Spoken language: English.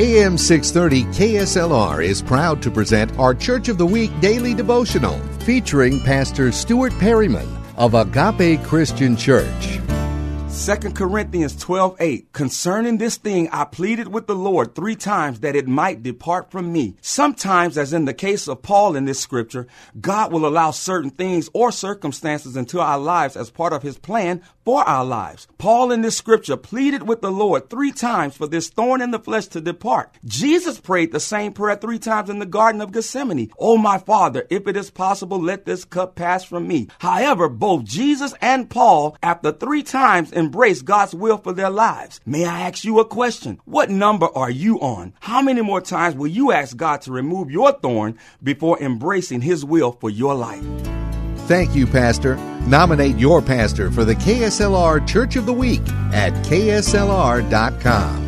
AM 630 KSLR is proud to present our Church of the Week daily devotional featuring Pastor Stuart Perryman of Agape Christian Church. 2 Corinthians 12 8. Concerning this thing, I pleaded with the Lord three times that it might depart from me. Sometimes, as in the case of Paul in this scripture, God will allow certain things or circumstances into our lives as part of his plan for our lives. Paul in this scripture pleaded with the Lord three times for this thorn in the flesh to depart. Jesus prayed the same prayer three times in the Garden of Gethsemane. Oh, my Father, if it is possible, let this cup pass from me. However, both Jesus and Paul, after three times, embrace God's will for their lives. May I ask you a question? What number are you on? How many more times will you ask God to remove your thorn before embracing His will for your life? Thank you, Pastor. Nominate your pastor for the KSLR Church of the Week at KSLR.com.